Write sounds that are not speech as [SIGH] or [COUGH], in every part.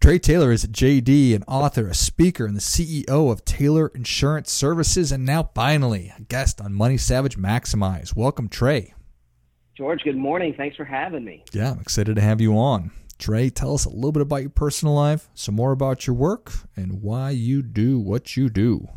Trey Taylor is a JD, an author, a speaker, and the CEO of Taylor Insurance Services, and now finally a guest on Money Savage Maximize. Welcome, Trey. George, good morning. Thanks for having me. Yeah, I'm excited to have you on. Trey, tell us a little bit about your personal life, some more about your work, and why you do what you do.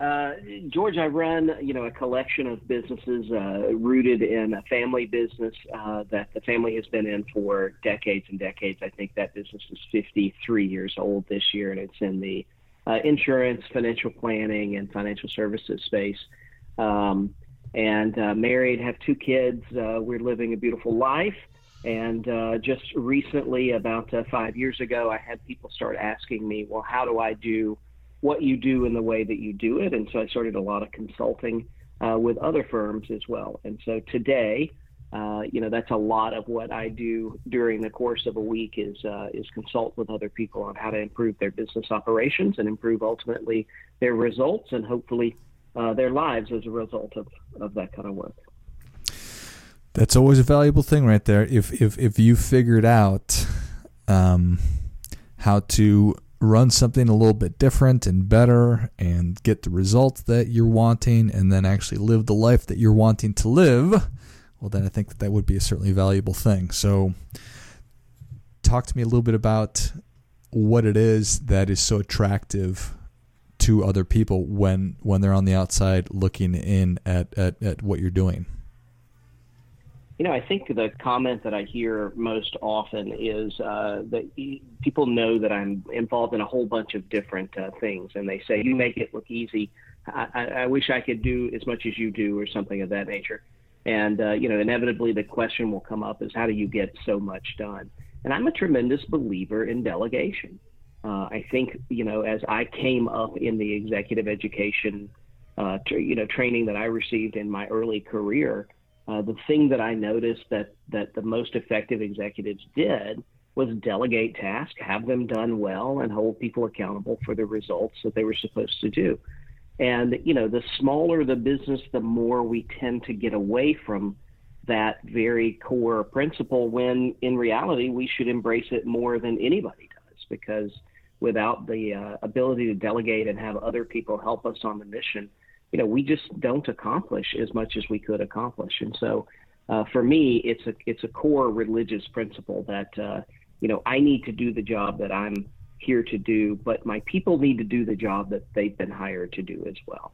Uh, George, I run you know a collection of businesses uh, rooted in a family business uh, that the family has been in for decades and decades. I think that business is 53 years old this year, and it's in the uh, insurance, financial planning, and financial services space. Um, and uh, married, have two kids. Uh, we're living a beautiful life. And uh, just recently, about five years ago, I had people start asking me, well, how do I do what you do in the way that you do it? And so I started a lot of consulting uh, with other firms as well. And so today, uh, you know, that's a lot of what I do during the course of a week is uh, is consult with other people on how to improve their business operations and improve ultimately their results and hopefully uh, their lives as a result of, of that kind of work. That's always a valuable thing, right there. If if if you figured out um, how to run something a little bit different and better, and get the results that you're wanting, and then actually live the life that you're wanting to live, well, then I think that that would be a certainly valuable thing. So, talk to me a little bit about what it is that is so attractive to other people when when they're on the outside looking in at, at, at what you're doing. You know, I think the comment that I hear most often is uh, that people know that I'm involved in a whole bunch of different uh, things, and they say, "You make it look easy. I, I, wish I could do as much as you do," or something of that nature. And uh, you know, inevitably, the question will come up: Is how do you get so much done? And I'm a tremendous believer in delegation. Uh, I think you know, as I came up in the executive education, uh, you know, training that I received in my early career uh, the thing that I noticed that that the most effective executives did was delegate tasks, have them done well, and hold people accountable for the results that they were supposed to do. And you know, the smaller the business, the more we tend to get away from that very core principle. When in reality, we should embrace it more than anybody does, because without the uh, ability to delegate and have other people help us on the mission, you know, we just don't accomplish as much as we could accomplish. And so, uh, for me, it's a it's a core religious principle that uh, you know I need to do the job that I'm here to do, but my people need to do the job that they've been hired to do as well.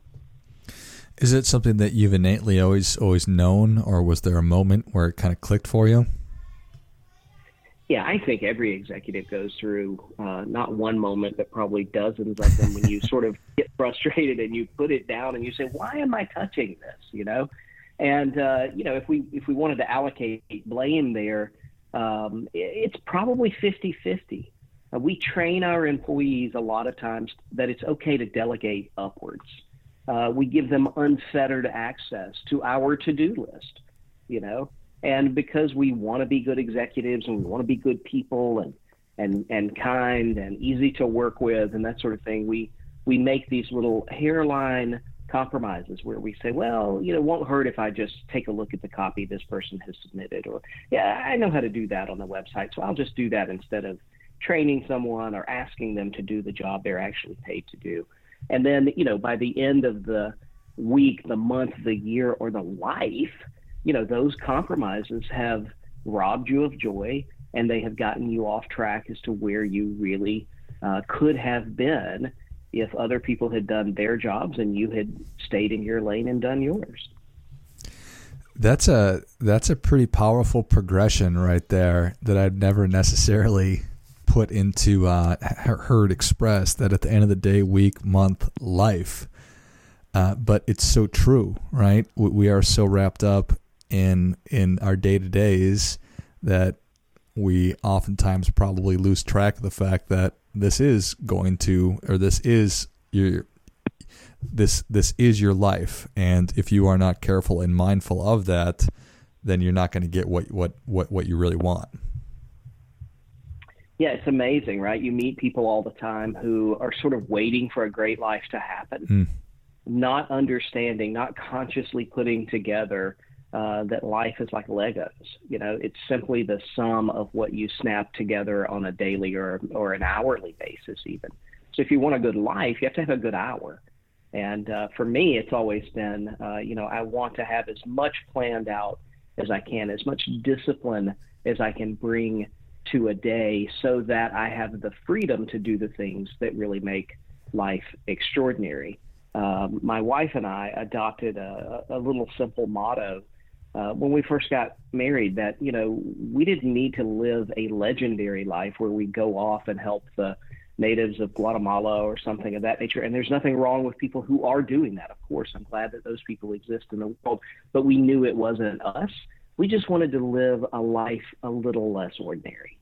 Is it something that you've innately always always known, or was there a moment where it kind of clicked for you? Yeah, I think every executive goes through uh, not one moment, but probably dozens of them when you sort of [LAUGHS] get frustrated and you put it down and you say, "Why am I touching this?" You know, and uh, you know if we if we wanted to allocate blame there, um, it's probably 50-50. Uh, we train our employees a lot of times that it's okay to delegate upwards. Uh, we give them unfettered access to our to-do list. You know, and because we want to be good executives and we want to be good people and and and kind and easy to work with and that sort of thing, we we make these little hairline compromises where we say, well, you know, it won't hurt if I just take a look at the copy this person has submitted, or yeah, I know how to do that on the website, so I'll just do that instead of training someone or asking them to do the job they're actually paid to do. And then, you know, by the end of the week, the month, the year, or the life, you know, those compromises have robbed you of joy and they have gotten you off track as to where you really uh, could have been if other people had done their jobs and you had stayed in your lane and done yours. That's a that's a pretty powerful progression right there that I'd never necessarily put into uh, heard expressed that at the end of the day, week, month, life. Uh, but it's so true, right? We are so wrapped up in in our day to days that we oftentimes probably lose track of the fact that this is going to, or this is your, this this is your life, and if you are not careful and mindful of that, then you're not going to get what what what what you really want. Yeah, it's amazing, right? You meet people all the time who are sort of waiting for a great life to happen, mm. not understanding, not consciously putting together uh, that life is like Legos. You know, it's simply the sum of what you snap together on a daily or or an hourly basis, even. So if you want a good life, you have to have a good hour. And uh, for me, it's always been, uh, you know, I want to have as much planned out as I can, as much discipline as I can bring to a day so that I have the freedom to do the things that really make life extraordinary. Um, my wife and I adopted a, a little simple motto uh, when we first got married that, you know, we didn't need to live a legendary life where we go off and help the natives of Guatemala or something of that nature. And there's nothing wrong with people who are doing that. Of course, I'm glad that those people exist in the world, but we knew it wasn't us. We just wanted to live a life a little less ordinary.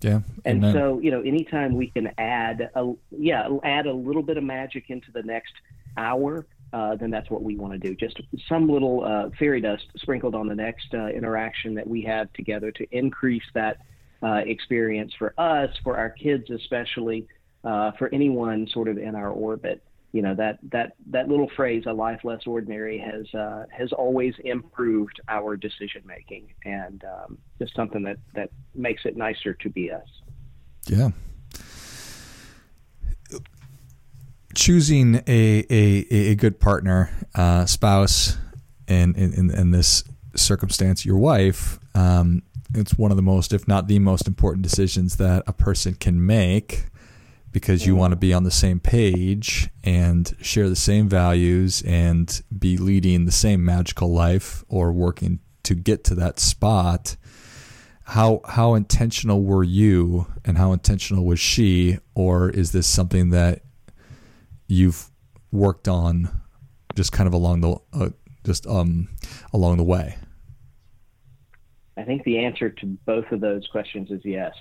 Yeah. And amen. so, you know, anytime we can add a yeah, add a little bit of magic into the next hour, uh, then that's what we want to do. Just some little uh, fairy dust sprinkled on the next uh, interaction that we have together to increase that uh, experience for us, for our kids especially, uh, for anyone sort of in our orbit you know that that that little phrase "a life less ordinary" has has always improved our decision making, and um, just something that that makes it nicer to be us. Yeah. Choosing a a, a good partner, uh, spouse, in, in in this circumstance, your wife, um, it's one of the most, if not the most important decisions that a person can make because you want to be on the same page and share the same values and be leading the same magical life or working to get to that spot. How how intentional were you and how intentional was she or is this something that you've worked on just kind of along the uh, just um along the way I think the answer to both of those questions is yes.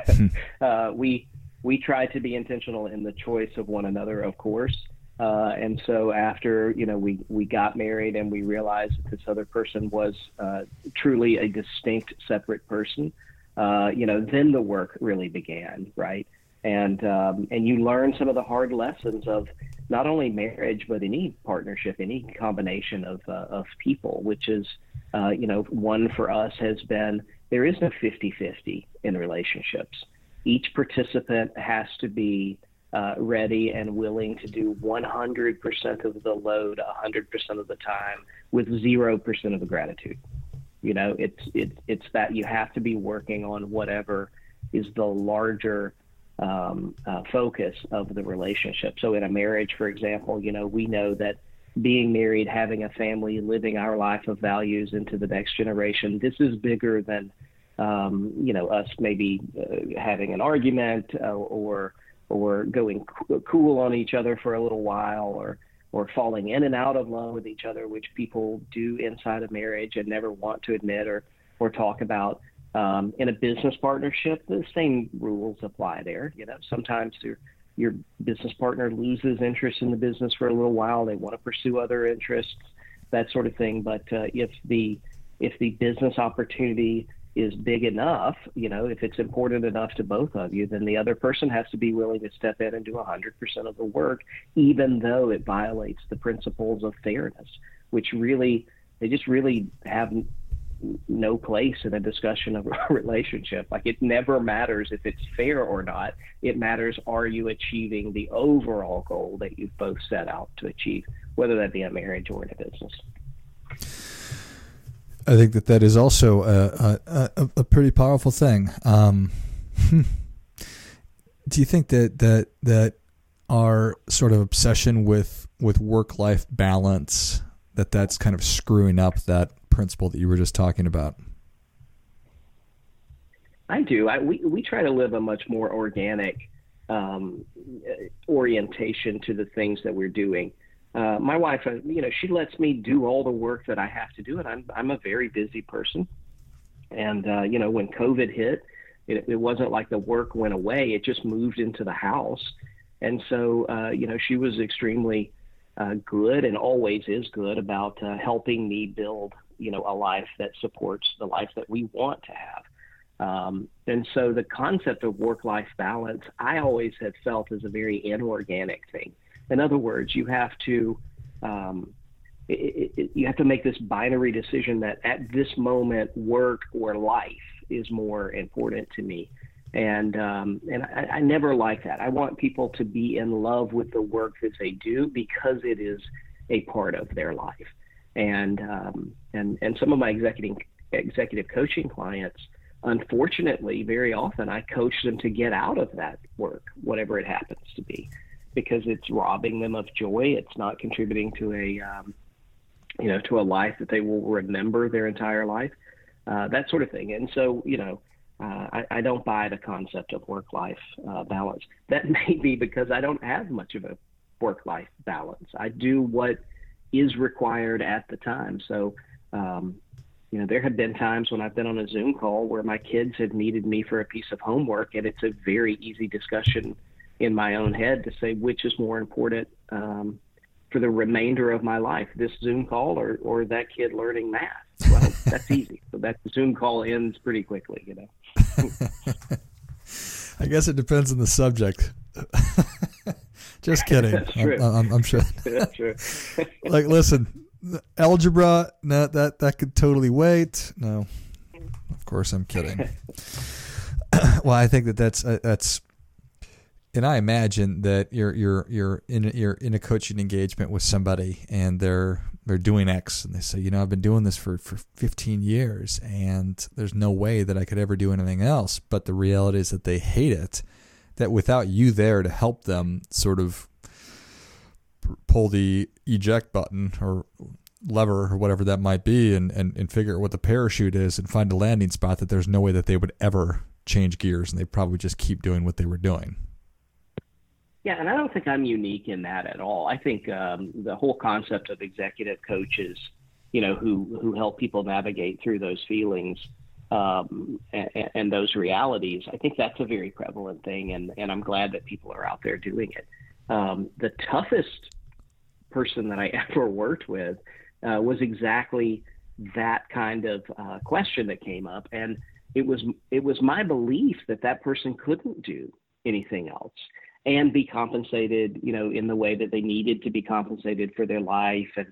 [LAUGHS] uh, we we try to be intentional in the choice of one another, of course. Uh, and so after you know we we got married and we realized that this other person was uh, truly a distinct, separate person, uh, you know, then the work really began, right? And um, and you learn some of the hard lessons of not only marriage but any partnership, any combination of uh, of people, which is uh, you know one for us has been there is no 50-50 in relationships each participant has to be uh, ready and willing to do 100% of the load 100% of the time with 0% of the gratitude. You know, it's it's it's that you have to be working on whatever is the larger um, uh, focus of the relationship. So in a marriage, for example, you know, we know that being married, having a family, living our life of values into the next generation, this is bigger than um, you know, us maybe uh, having an argument uh, or or going cool on each other for a little while or or falling in and out of love with each other, which people do inside of marriage and never want to admit or or talk about. Um, in a business partnership, the same rules apply there. You know, sometimes your your business partner loses interest in the business for a little while; they want to pursue other interests, that sort of thing. But uh, if the if the business opportunity is big enough, you know, if it's important enough to both of you, then the other person has to be willing to step in and do 100% of the work, even though it violates the principles of fairness, which really, they just really have no place in a discussion of [LAUGHS] a relationship. Like it never matters if it's fair or not. It matters are you achieving the overall goal that you've both set out to achieve, whether that be a marriage or in a business. I think that that is also a a, a pretty powerful thing. Um, [LAUGHS] do you think that that that our sort of obsession with with work life balance that that's kind of screwing up that principle that you were just talking about? I do. I, we we try to live a much more organic um, orientation to the things that we're doing uh, my wife, uh, you know, she lets me do all the work that I have to do, and I'm I'm a very busy person, And uh, you know, when COVID hit, it, it wasn't like the work went away; it just moved into the house. And so, uh, you know, she was extremely uh, good and always is good about uh, helping me build, you know, a life that supports the life that we want to have. Um, and so the concept of work life balance, I always have felt is a very inorganic thing. In other words, you have to um, it, it, you have to make this binary decision that at this moment, work or life is more important to me. And um, and I, I never like that. I want people to be in love with the work that they do because it is a part of their life. And um, and and some of my executive executive coaching clients unfortunately, very often I coach them to get out of that work, whatever it happens to be, because it's robbing them of joy. It's not contributing to a, um, you know, to a life that they will remember their entire life, uh, that sort of thing. And so, you know, uh, I, I, don't buy the concept of work-life uh, balance. That [LAUGHS] may be because I don't have much of a work-life balance. I do what is required at the time. So, um, you know, there have been times when I've been on a Zoom call where my kids have needed me for a piece of homework, and it's a very easy discussion in my own head to say which is more important um, for the remainder of my life, this Zoom call or, or that kid learning math. Well, [LAUGHS] that's easy. So that Zoom call ends pretty quickly, you know. [LAUGHS] I guess it depends on the subject. [LAUGHS] Just kidding. I'm, I'm, I'm sure. [LAUGHS] [LAUGHS] like, listen, algebra, no, that that could totally wait. No, of course I'm kidding. [LAUGHS] [CLEARS THROAT] well, I think that that's uh, that's, and I imagine that you're you're you're in you're in a coaching engagement with somebody, and they're they're doing X, and they say, you know, I've been doing this for for 15 years, and there's no way that I could ever do anything else. But the reality is that they hate it. That without you there to help them, sort of pull the eject button or lever or whatever that might be and, and, and figure out what the parachute is and find a landing spot that there's no way that they would ever change gears and they probably just keep doing what they were doing. Yeah, and I don't think I'm unique in that at all. I think um, the whole concept of executive coaches, you know, who who help people navigate through those feelings um, and, and, those realities, I think that's a very prevalent thing, and and I'm glad that people are out there doing it. Um, the toughest person that I [LAUGHS] ever worked with uh, was exactly that kind of uh, question that came up, and it was it was my belief that that person couldn't do anything else and be compensated, you know, in the way that they needed to be compensated for their life and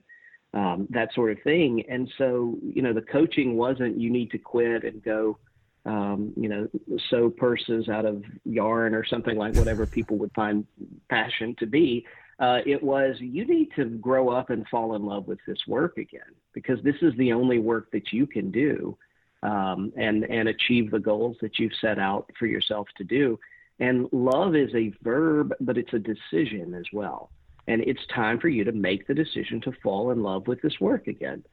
um, that sort of thing. And so, you know, the coaching wasn't you need to quit and go, um, you know, sew purses out of yarn or something like whatever people would find passion to be. Uh, it was you need to grow up and fall in love with this work again because this is the only work that you can do um, and and achieve the goals that you've set out for yourself to do. And love is a verb, but it's a decision as well. And it's time for you to make the decision to fall in love with this work again.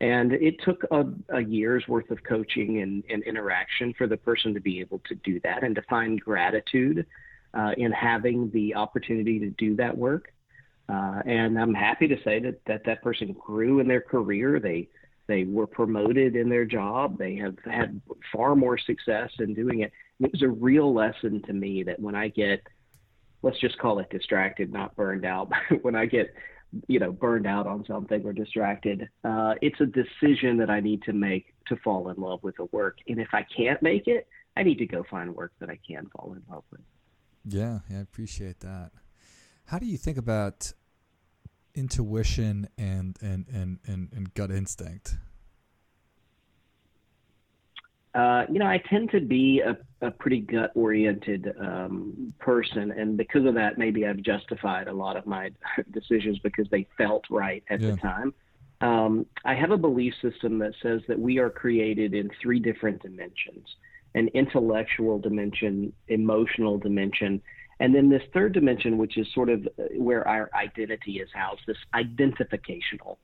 And it took a, a year's worth of coaching and, and, interaction for the person to be able to do that and to find gratitude uh, in having the opportunity to do that work. Uh, and I'm happy to say that, that that person grew in their career. They they were promoted in their job. They have had far more success in doing it. And it was a real lesson to me that when I get, let's just call it distracted, not burned out. [LAUGHS] when I get, you know, burned out on something or distracted, uh, it's a decision that I need to make to fall in love with the work. And if I can't make it, I need to go find work that I can fall in love with. Yeah, I appreciate that. How do you think about intuition and and and and, and gut instinct? Uh, you know, I tend to be a, a pretty gut oriented um, person, and because of that, maybe I've justified a lot of my [LAUGHS] decisions because they felt right at yeah. the time. Um, I have a belief system that says that we are created in three different dimensions an intellectual dimension, emotional dimension, and then this third dimension, which is sort of uh, where our identity is housed, this identificational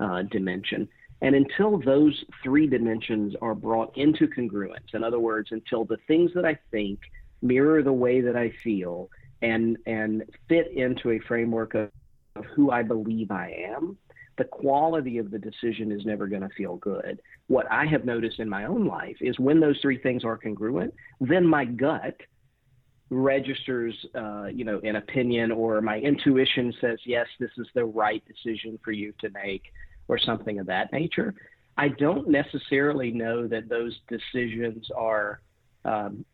uh, dimension. And until those three dimensions are brought into congruence, in other words, until the things that I think mirror the way that I feel and and fit into a framework of, of who I believe I am, the quality of the decision is never going to feel good. What I have noticed in my own life is when those three things are congruent, then my gut registers, uh, you know, an opinion, or my intuition says, yes, this is the right decision for you to make, or something of that nature. I don't necessarily know that those decisions are um,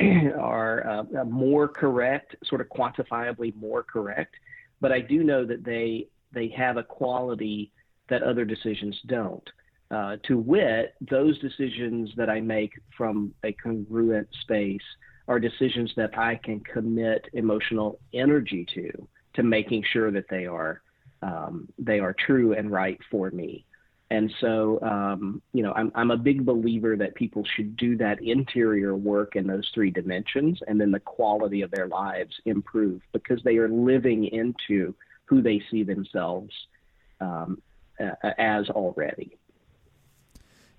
[CLEARS THROAT] are uh, more correct, sort of quantifiably more correct, but I do know that they they have a quality that other decisions don't. Uh, to wit, those decisions that I make from a congruent space are decisions that I can commit emotional energy to, to making sure that they are um, they are true and right for me. And so, um, you know, I'm, I'm a big believer that people should do that interior work in those three dimensions, and then the quality of their lives improve because they are living into who they see themselves um, as already.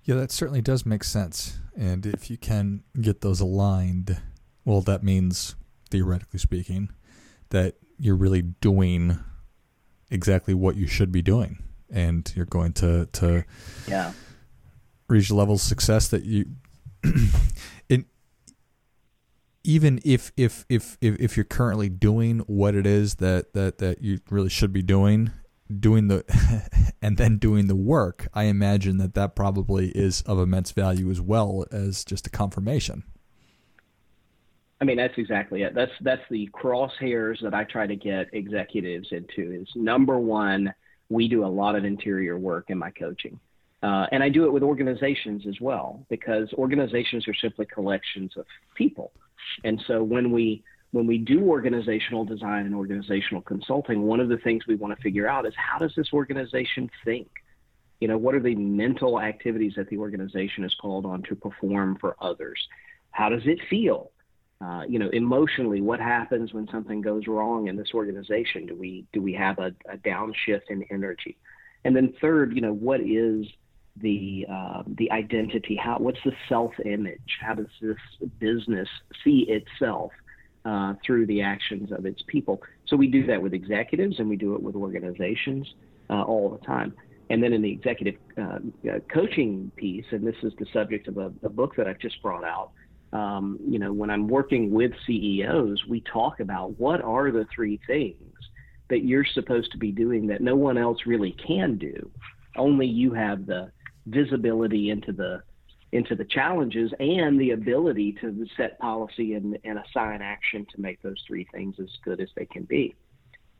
Yeah, that certainly does make sense. And if you can get those aligned, well, that means, theoretically speaking, that you're really doing exactly what you should be doing. And you're going to to yeah. reach a level of success that you [CLEARS THROAT] in even if, if if if if you're currently doing what it is that that that you really should be doing doing the [LAUGHS] and then doing the work i imagine that that probably is of immense value as well as just a confirmation I mean, that's exactly it. That's that's the crosshairs that I try to get executives into. Is number one, we do a lot of interior work in my coaching. Uh, and I do it with organizations as well because organizations are simply collections of people. And so when we when we do organizational design and organizational consulting, one of the things we want to figure out is how does this organization think? You know, what are the mental activities that the organization is called on to perform for others? How does it feel? Uh, you know, emotionally, what happens when something goes wrong in this organization? Do we do we have a, a downshift in energy? And then third, you know, what is the uh, the identity? How what's the self image? How does this business see itself uh, through the actions of its people? So we do that with executives, and we do it with organizations uh, all the time. And then in the executive uh, coaching piece, and this is the subject of a, a book that I've just brought out um, you know, when I'm working with CEOs, we talk about what are the three things that you're supposed to be doing that no one else really can do. Only you have the visibility into the into the challenges and the ability to set policy and, and assign action to make those three things as good as they can be.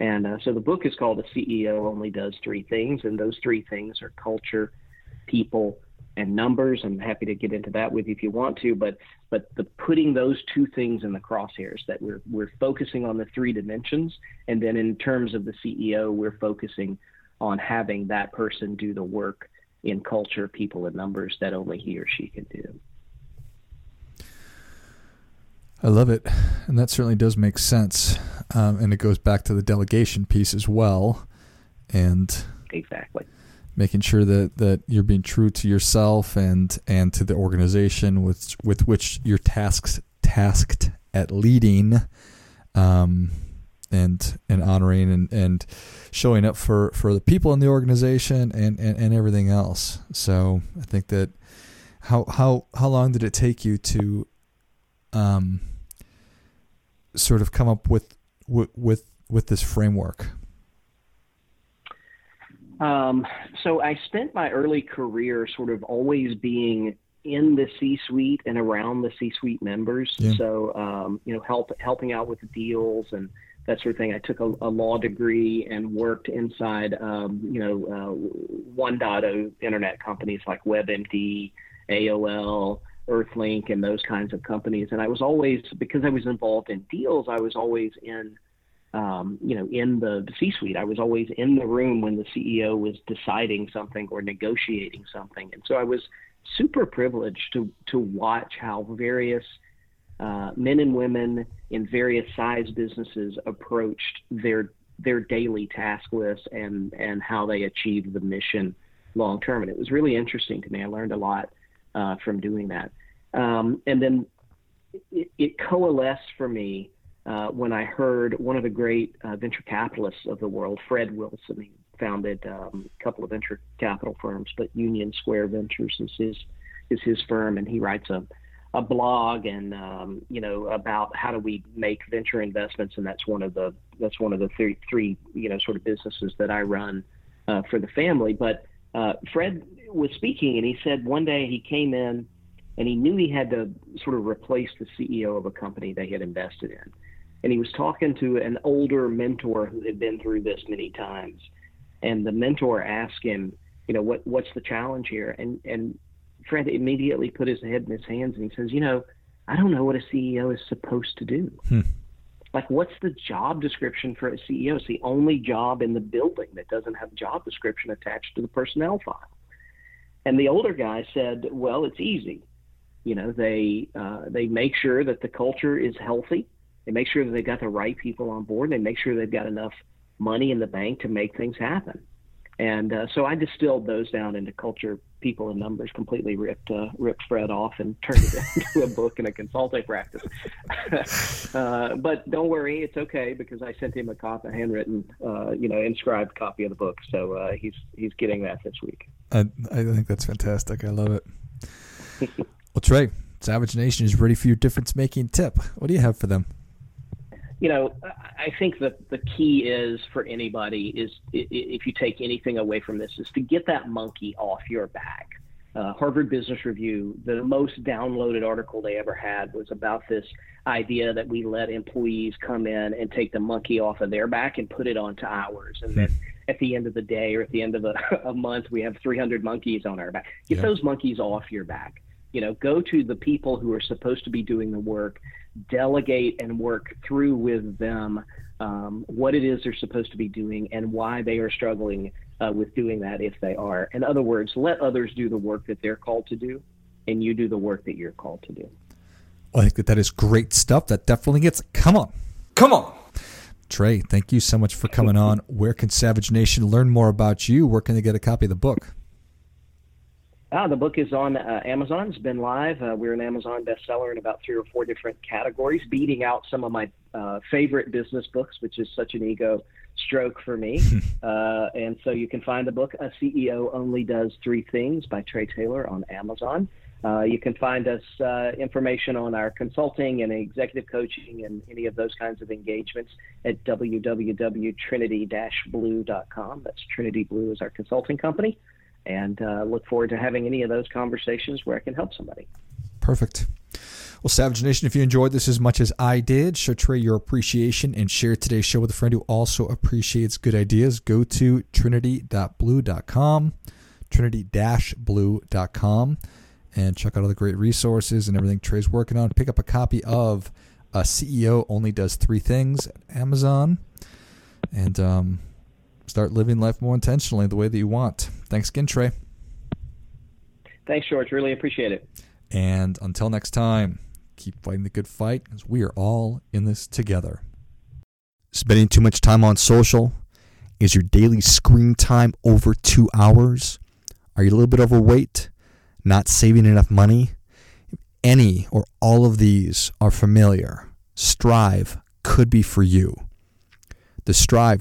And uh, so the book is called The CEO Only Does Three Things, and those three things are culture, people, and numbers. I'm happy to get into that with you if you want to, but but the putting those two things in the crosshairs that we're we're focusing on the three dimensions, and then in terms of the CEO, we're focusing on having that person do the work in culture, people, and numbers that only he or she can do. I love it, and that certainly does make sense, um, and it goes back to the delegation piece as well, and exactly making sure that, that you're being true to yourself and and to the organization with with which you're tasked tasked at leading um, and and honoring and, and showing up for, for the people in the organization and, and, and everything else. So I think that how how how long did it take you to um sort of come up with with with, with this framework? Um, so I spent my early career sort of always being in the C-suite and around the C-suite members. Yeah. So um, you know, help helping out with the deals and that sort of thing. I took a, a law degree and worked inside um, you know uh, 1.0 internet companies like WebMD, AOL. Earthlink and those kinds of companies, and I was always because I was involved in deals. I was always in um, you know, in the C-suite. I was always in the room when the CEO was deciding something or negotiating something, and so I was super privileged to to watch how various uh, men and women in various size businesses approached their their daily task list and and how they achieved the mission long term. And it was really interesting to me. I learned a lot uh, from doing that. Um, and then it, it coalesced for me uh, when I heard one of the great uh, venture capitalists of the world, Fred Wilson, he founded um, a couple of venture capital firms, but Union Square Ventures is his is his firm, and he writes a a blog and um, you know about how do we make venture investments, and that's one of the that's one of the three three you know sort of businesses that I run uh, for the family. But uh, Fred was speaking, and he said one day he came in and he knew he had to sort of replace the CEO of a company they had invested in. And he was talking to an older mentor who had been through this many times. And the mentor asked him, you know, what what's the challenge here? And and Fred immediately put his head in his hands and he says, you know, I don't know what a CEO is supposed to do. Hmm. Like, what's the job description for a CEO? It's the only job in the building that doesn't have a job description attached to the personnel file. And the older guy said, well, it's easy. You know, they uh, they make sure that the culture is healthy. They make sure that they've got the right people on board. They make sure they've got enough money in the bank to make things happen. And uh, so I distilled those down into culture, people, and numbers. Completely ripped uh, ripped Fred off and [LAUGHS] turned it into a book and a consulting practice. [LAUGHS] uh, but don't worry, it's okay because I sent him a copy, a handwritten, uh, you know, inscribed copy of the book. So uh, he's he's getting that this week. I, I think that's fantastic. I love it. [LAUGHS] well, Trey, Savage Nation is ready for your difference making tip. What do you have for them? You know, I think that the key is for anybody is if you take anything away from this is to get that monkey off your back. Uh, Harvard Business Review, the most downloaded article they ever had was about this idea that we let employees come in and take the monkey off of their back and put it onto ours. And then at the end of the day or at the end of a, [LAUGHS] a month, we have 300 monkeys on our back. Get yeah. those monkeys off your back. You know, go to the people who are supposed to be doing the work delegate and work through with them um, what it is they're supposed to be doing and why they are struggling uh, with doing that if they are. In other words, let others do the work that they're called to do, and you do the work that you're called to do. Well, I think that that is great stuff. That definitely gets. Come on, come on. Trey, thank you so much for coming on. Where can Savage Nation learn more about you? Where can they get a copy of the book? Ah, the book is on uh, Amazon. It's been live. Uh, we're an Amazon bestseller in about three or four different categories, beating out some of my uh, favorite business books, which is such an ego stroke for me. [LAUGHS] Uh, and so you can find the book, A CEO Only Does Three Things by Trey Taylor on Amazon. Uh, you can find us uh, information on our consulting and executive coaching and any of those kinds of engagements at www.trinity-blue.com. That's Trinity Blue is our consulting company and uh, look forward to having any of those conversations where I can help somebody. Perfect. Well, Savage Nation, if you enjoyed this as much as I did, show Trey your appreciation and share today's show with a friend who also appreciates good ideas. Go to trinity.blue.com, trinity-blue.com, and check out all the great resources and everything Trey's working on. Pick up a copy of A CEO Only Does Three Things at Amazon. And um, start living life more intentionally the way that you want. Thanks again, Trey. Thanks, George. Really appreciate it. And until next time, keep fighting the good fight because we are all in this together. Spending too much time on social? Is your daily screen time over two hours? Are you a little bit overweight? Not saving enough money? any or all of these are familiar, Strive could be for you. The Strive